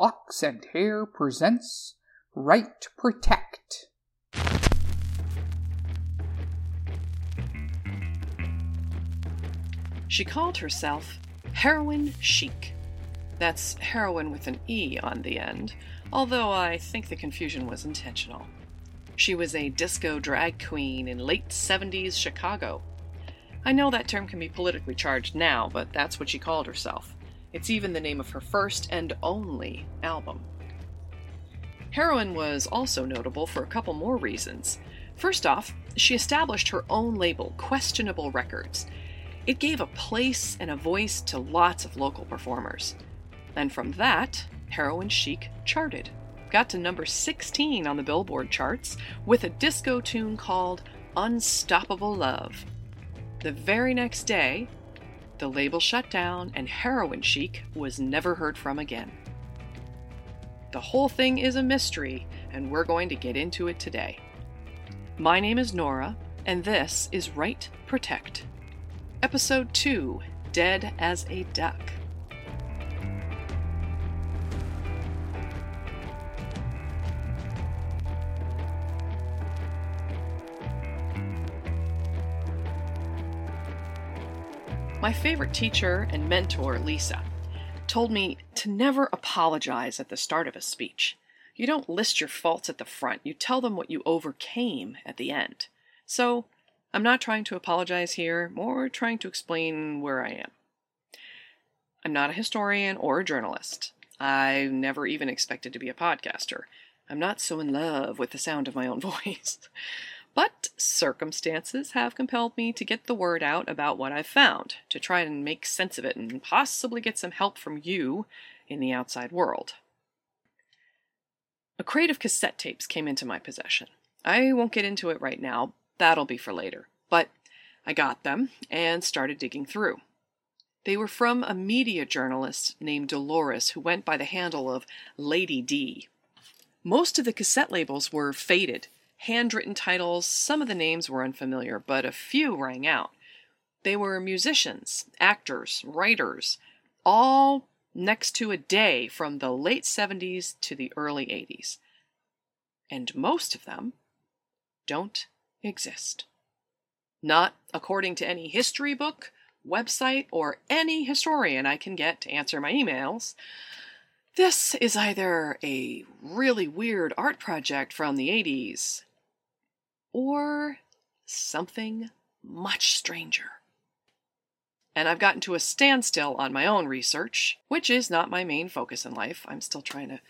Ox and Hare presents Right Protect. She called herself Heroine Chic. That's heroin with an E on the end, although I think the confusion was intentional. She was a disco drag queen in late 70s Chicago. I know that term can be politically charged now, but that's what she called herself. It's even the name of her first and only album. Heroine was also notable for a couple more reasons. First off, she established her own label, Questionable Records. It gave a place and a voice to lots of local performers. And from that, Heroine Chic charted. Got to number 16 on the Billboard charts with a disco tune called Unstoppable Love. The very next day, the label shut down and Heroine Chic was never heard from again. The whole thing is a mystery, and we're going to get into it today. My name is Nora, and this is Right Protect. Episode 2 Dead as a Duck. My favorite teacher and mentor, Lisa, told me to never apologize at the start of a speech. You don't list your faults at the front, you tell them what you overcame at the end. So, I'm not trying to apologize here, more trying to explain where I am. I'm not a historian or a journalist. I never even expected to be a podcaster. I'm not so in love with the sound of my own voice. But circumstances have compelled me to get the word out about what I've found, to try and make sense of it and possibly get some help from you in the outside world. A crate of cassette tapes came into my possession. I won't get into it right now, that'll be for later. But I got them and started digging through. They were from a media journalist named Dolores who went by the handle of Lady D. Most of the cassette labels were faded handwritten titles, some of the names were unfamiliar, but a few rang out. They were musicians, actors, writers, all next to a day from the late 70s to the early 80s. And most of them don't exist. Not according to any history book, website, or any historian I can get to answer my emails. This is either a really weird art project from the 80s, or something much stranger. And I've gotten to a standstill on my own research, which is not my main focus in life. I'm still trying to.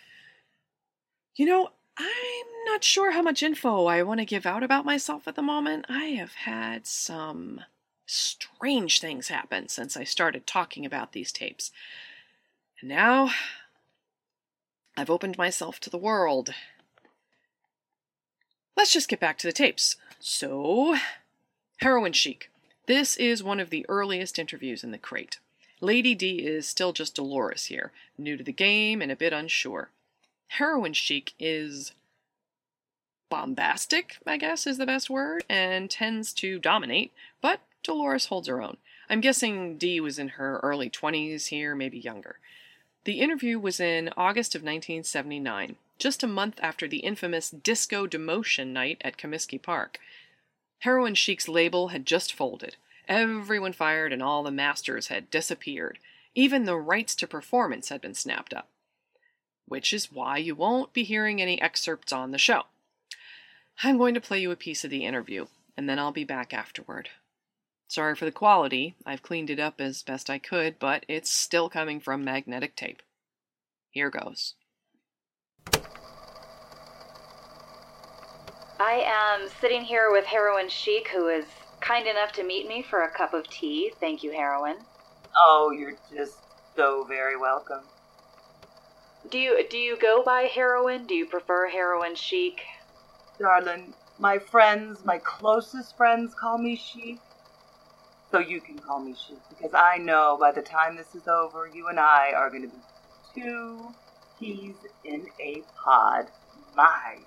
You know, I'm not sure how much info I want to give out about myself at the moment. I have had some strange things happen since I started talking about these tapes. And now I've opened myself to the world Let's just get back to the tapes. So, Heroine Chic. This is one of the earliest interviews in the crate. Lady D is still just Dolores here, new to the game and a bit unsure. Heroine Chic is bombastic, I guess is the best word, and tends to dominate, but Dolores holds her own. I'm guessing D was in her early 20s here, maybe younger. The interview was in August of 1979 just a month after the infamous Disco Demolition night at Comiskey Park. Heroine Chic's label had just folded. Everyone fired and all the masters had disappeared. Even the rights to performance had been snapped up. Which is why you won't be hearing any excerpts on the show. I'm going to play you a piece of the interview, and then I'll be back afterward. Sorry for the quality, I've cleaned it up as best I could, but it's still coming from magnetic tape. Here goes. I am sitting here with Heroine Chic, who is kind enough to meet me for a cup of tea. Thank you, Heroine. Oh, you're just so very welcome. Do you do you go by Heroine? Do you prefer Heroine Chic? Darling, my friends, my closest friends call me Chic. So you can call me Chic because I know by the time this is over, you and I are going to be two peas in a pod. My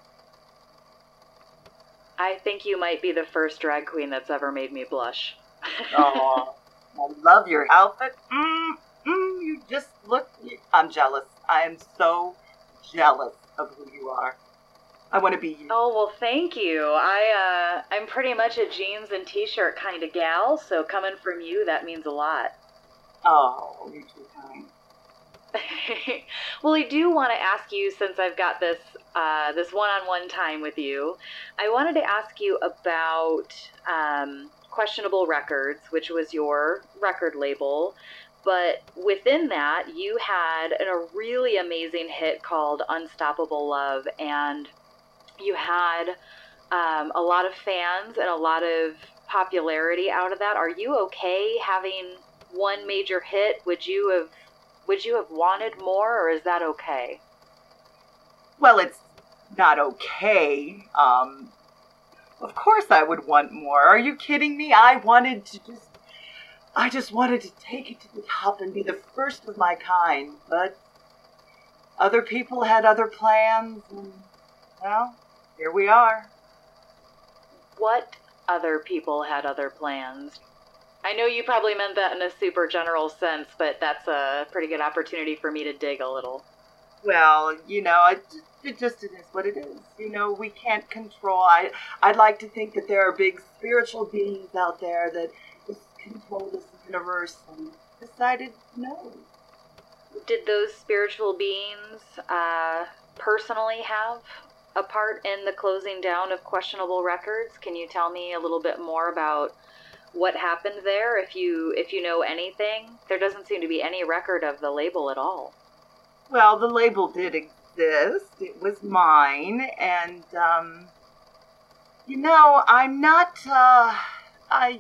I think you might be the first drag queen that's ever made me blush. oh, I love your outfit. Mm, mm, you just look. I'm jealous. I am so jealous of who you are. I want to be you. Oh well, thank you. I uh, I'm pretty much a jeans and t-shirt kind of gal, so coming from you, that means a lot. Oh, you're too kind. well, I do want to ask you, since I've got this uh, this one-on-one time with you, I wanted to ask you about um, questionable records, which was your record label. But within that, you had a really amazing hit called Unstoppable Love, and you had um, a lot of fans and a lot of popularity out of that. Are you okay having one major hit? Would you have would you have wanted more, or is that okay? Well, it's not okay. Um, of course, I would want more. Are you kidding me? I wanted to just. I just wanted to take it to the top and be the first of my kind, but other people had other plans, and, well, here we are. What other people had other plans? I know you probably meant that in a super general sense, but that's a pretty good opportunity for me to dig a little. Well, you know, it, it just it is what it is. You know, we can't control. I I'd like to think that there are big spiritual beings out there that just control this universe and decided no. Did those spiritual beings uh, personally have a part in the closing down of questionable records? Can you tell me a little bit more about what happened there if you if you know anything there doesn't seem to be any record of the label at all. Well the label did exist. It was mine and um you know i'm not uh i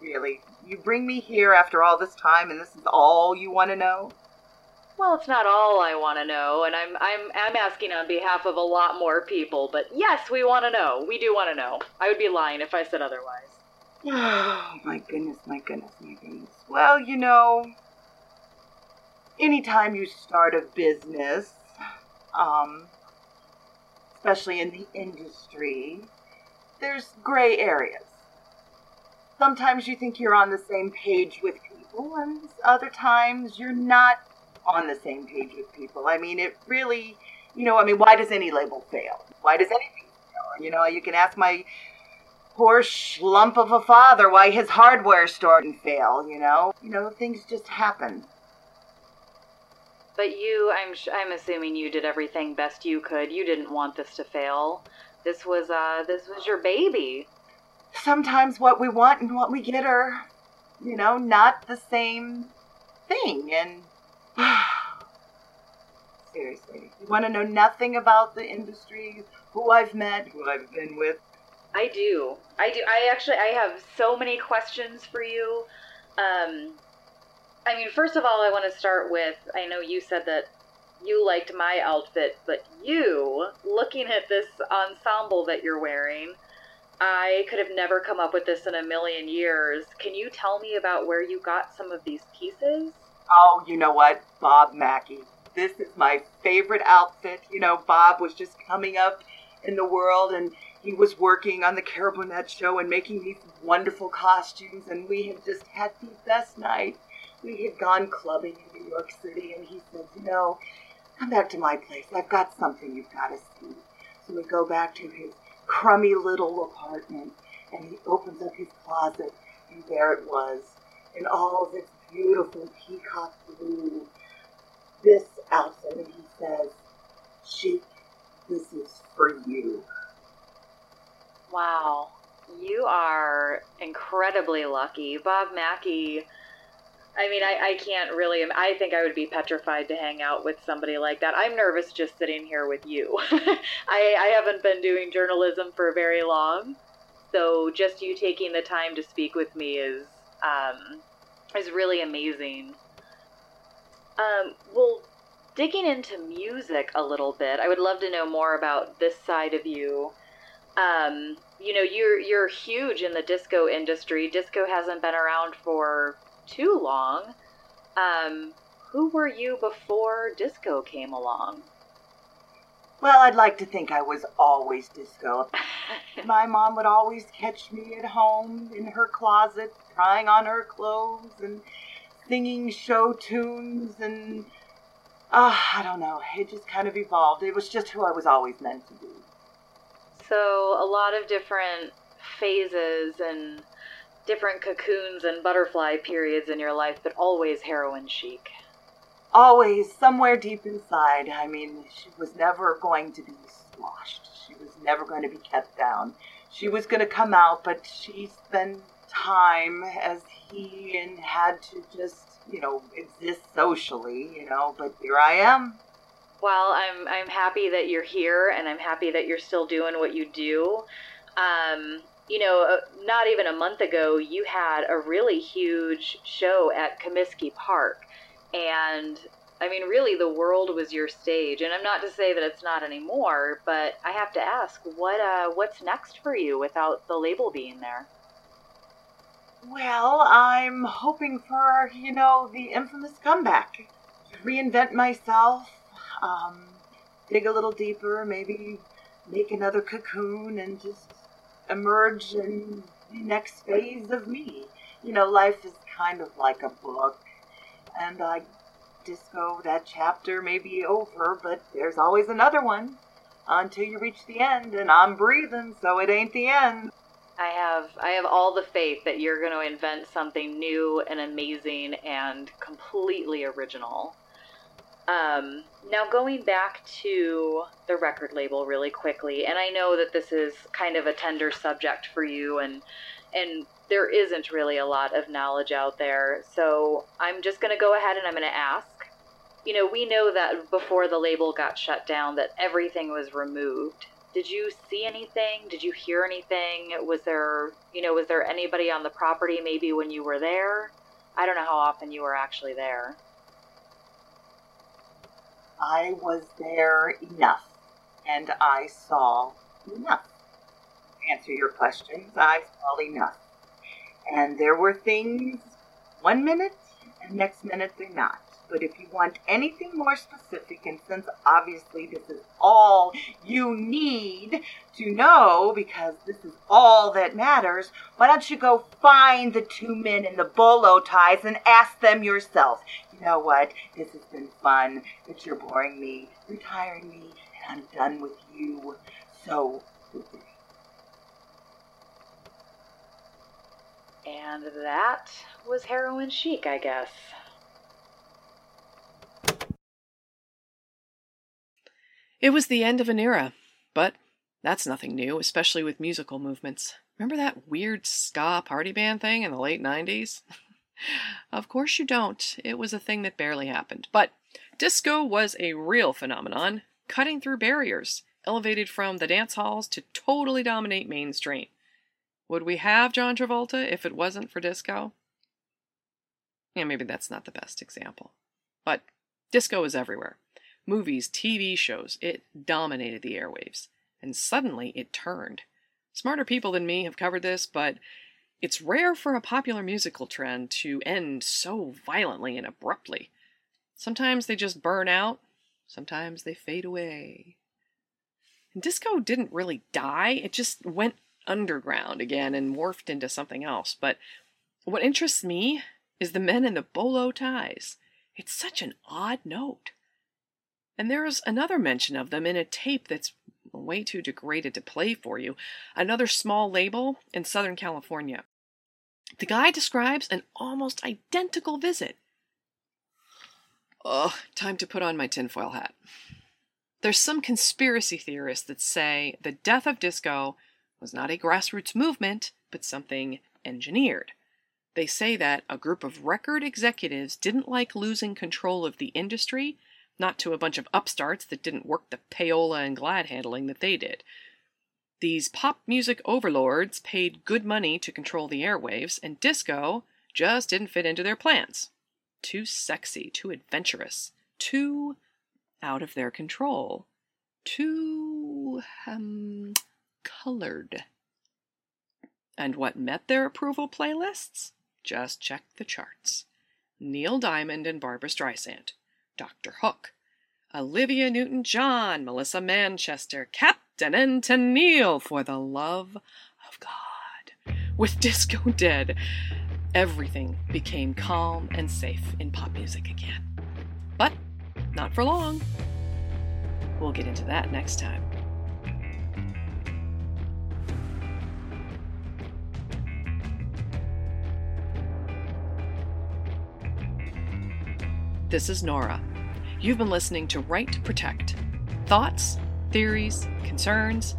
really you bring me here after all this time and this is all you want to know? Well it's not all i want to know and i'm i'm i'm asking on behalf of a lot more people but yes we want to know. We do want to know. I would be lying if i said otherwise Oh, my goodness, my goodness, my goodness. Well, you know, anytime you start a business, um, especially in the industry, there's gray areas. Sometimes you think you're on the same page with people, and other times you're not on the same page with people. I mean, it really, you know, I mean, why does any label fail? Why does anything fail? You know, you can ask my poor schlump of a father why his hardware store didn't fail, you know? You know, things just happen. But you, I'm I'm assuming you did everything best you could. You didn't want this to fail. This was uh this was your baby. Sometimes what we want and what we get are, you know, not the same thing and seriously, you want to know nothing about the industry, who I've met, who I've been with, I do. I do. I actually I have so many questions for you. Um, I mean, first of all, I want to start with I know you said that you liked my outfit, but you, looking at this ensemble that you're wearing, I could have never come up with this in a million years. Can you tell me about where you got some of these pieces? Oh, you know what? Bob Mackie. This is my favorite outfit. You know, Bob was just coming up in the world and he was working on the Carol Burnett show and making these wonderful costumes, and we had just had the best night. We had gone clubbing in New York City, and he said, You know, come back to my place. I've got something you've got to see. So we go back to his crummy little apartment, and he opens up his closet, and there it was, in all this beautiful peacock blue, this outfit, and he says, Chic, this is for you. Wow. You are incredibly lucky. Bob Mackie, I mean, I, I can't really, I think I would be petrified to hang out with somebody like that. I'm nervous just sitting here with you. I, I haven't been doing journalism for very long. So just you taking the time to speak with me is, um, is really amazing. Um, well, digging into music a little bit, I would love to know more about this side of you um, you know, you're you're huge in the disco industry. Disco hasn't been around for too long. Um, who were you before disco came along? Well, I'd like to think I was always disco. My mom would always catch me at home in her closet, trying on her clothes and singing show tunes and Uh, I don't know. It just kind of evolved. It was just who I was always meant to be. So, a lot of different phases and different cocoons and butterfly periods in your life, but always heroine chic. Always somewhere deep inside. I mean, she was never going to be squashed. She was never going to be kept down. She was going to come out, but she spent time as he and had to just, you know, exist socially, you know, but here I am. Well, I'm I'm happy that you're here and I'm happy that you're still doing what you do. Um, you know, uh, not even a month ago, you had a really huge show at Comiskey Park. And I mean, really, the world was your stage. And I'm not to say that it's not anymore, but I have to ask, what uh, what's next for you without the label being there? Well, I'm hoping for, you know, the infamous comeback. Reinvent myself, um, dig a little deeper, maybe make another cocoon and just emerge in the next phase of me. You know, life is kind of like a book, and I just disco that chapter may be over, but there's always another one until you reach the end, and I'm breathing, so it ain't the end. I have I have all the faith that you're going to invent something new and amazing and completely original. Um, now going back to the record label really quickly, and I know that this is kind of a tender subject for you, and and there isn't really a lot of knowledge out there, so I'm just going to go ahead and I'm going to ask. You know, we know that before the label got shut down, that everything was removed did you see anything? Did you hear anything? Was there, you know, was there anybody on the property maybe when you were there? I don't know how often you were actually there. I was there enough, and I saw enough. To answer your questions, I saw enough. And there were things one minute, and next minute they're not but if you want anything more specific, and since obviously this is all you need to know, because this is all that matters, why don't you go find the two men in the bolo ties and ask them yourself? You know what? This has been fun, but you're boring me, you're tiring me, and I'm done with you. So, And that was heroine chic, I guess. It was the end of an era, but that's nothing new, especially with musical movements. Remember that weird ska party band thing in the late 90s? of course you don't. It was a thing that barely happened. But disco was a real phenomenon, cutting through barriers, elevated from the dance halls to totally dominate mainstream. Would we have John Travolta if it wasn't for disco? Yeah, maybe that's not the best example. But disco is everywhere movies, TV shows, it dominated the airwaves. And suddenly it turned. Smarter people than me have covered this, but it's rare for a popular musical trend to end so violently and abruptly. Sometimes they just burn out, sometimes they fade away. And disco didn't really die, it just went underground again and morphed into something else. But what interests me is the men in the bolo ties. It's such an odd note. And there's another mention of them in a tape that's way too degraded to play for you. Another small label in Southern California. The guy describes an almost identical visit. Oh, time to put on my tinfoil hat. There's some conspiracy theorists that say the death of disco was not a grassroots movement, but something engineered. They say that a group of record executives didn't like losing control of the industry not to a bunch of upstarts that didn't work the payola and glad handling that they did. These pop music overlords paid good money to control the airwaves, and disco just didn't fit into their plans. Too sexy, too adventurous, too out of their control, too, um, colored. And what met their approval playlists? Just check the charts. Neil Diamond and Barbra Streisand. Dr. Hook, Olivia Newton John, Melissa Manchester, And Neil for the love of God. With disco dead, everything became calm and safe in pop music again. But not for long. We'll get into that next time. This is Nora. You've been listening to Right to Protect. Thoughts, theories, concerns?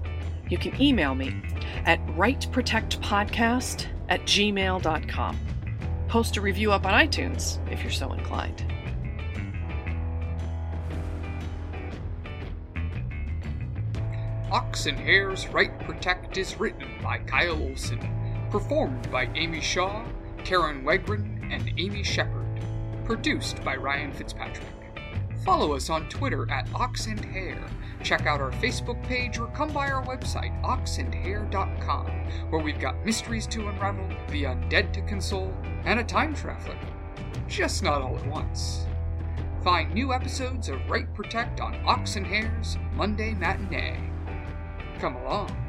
You can email me at rightprotectpodcast at gmail.com. Post a review up on iTunes if you're so inclined. Ox and Hare's Right Protect is written by Kyle Olson, performed by Amy Shaw, Karen Wegren, and Amy Shepard, produced by Ryan Fitzpatrick. Follow us on Twitter at Ox and Hare. Check out our Facebook page or come by our website, oxandhare.com, where we've got mysteries to unravel, the undead to console, and a time traveler. Just not all at once. Find new episodes of Right Protect on Ox and Hare's Monday Matinee. Come along.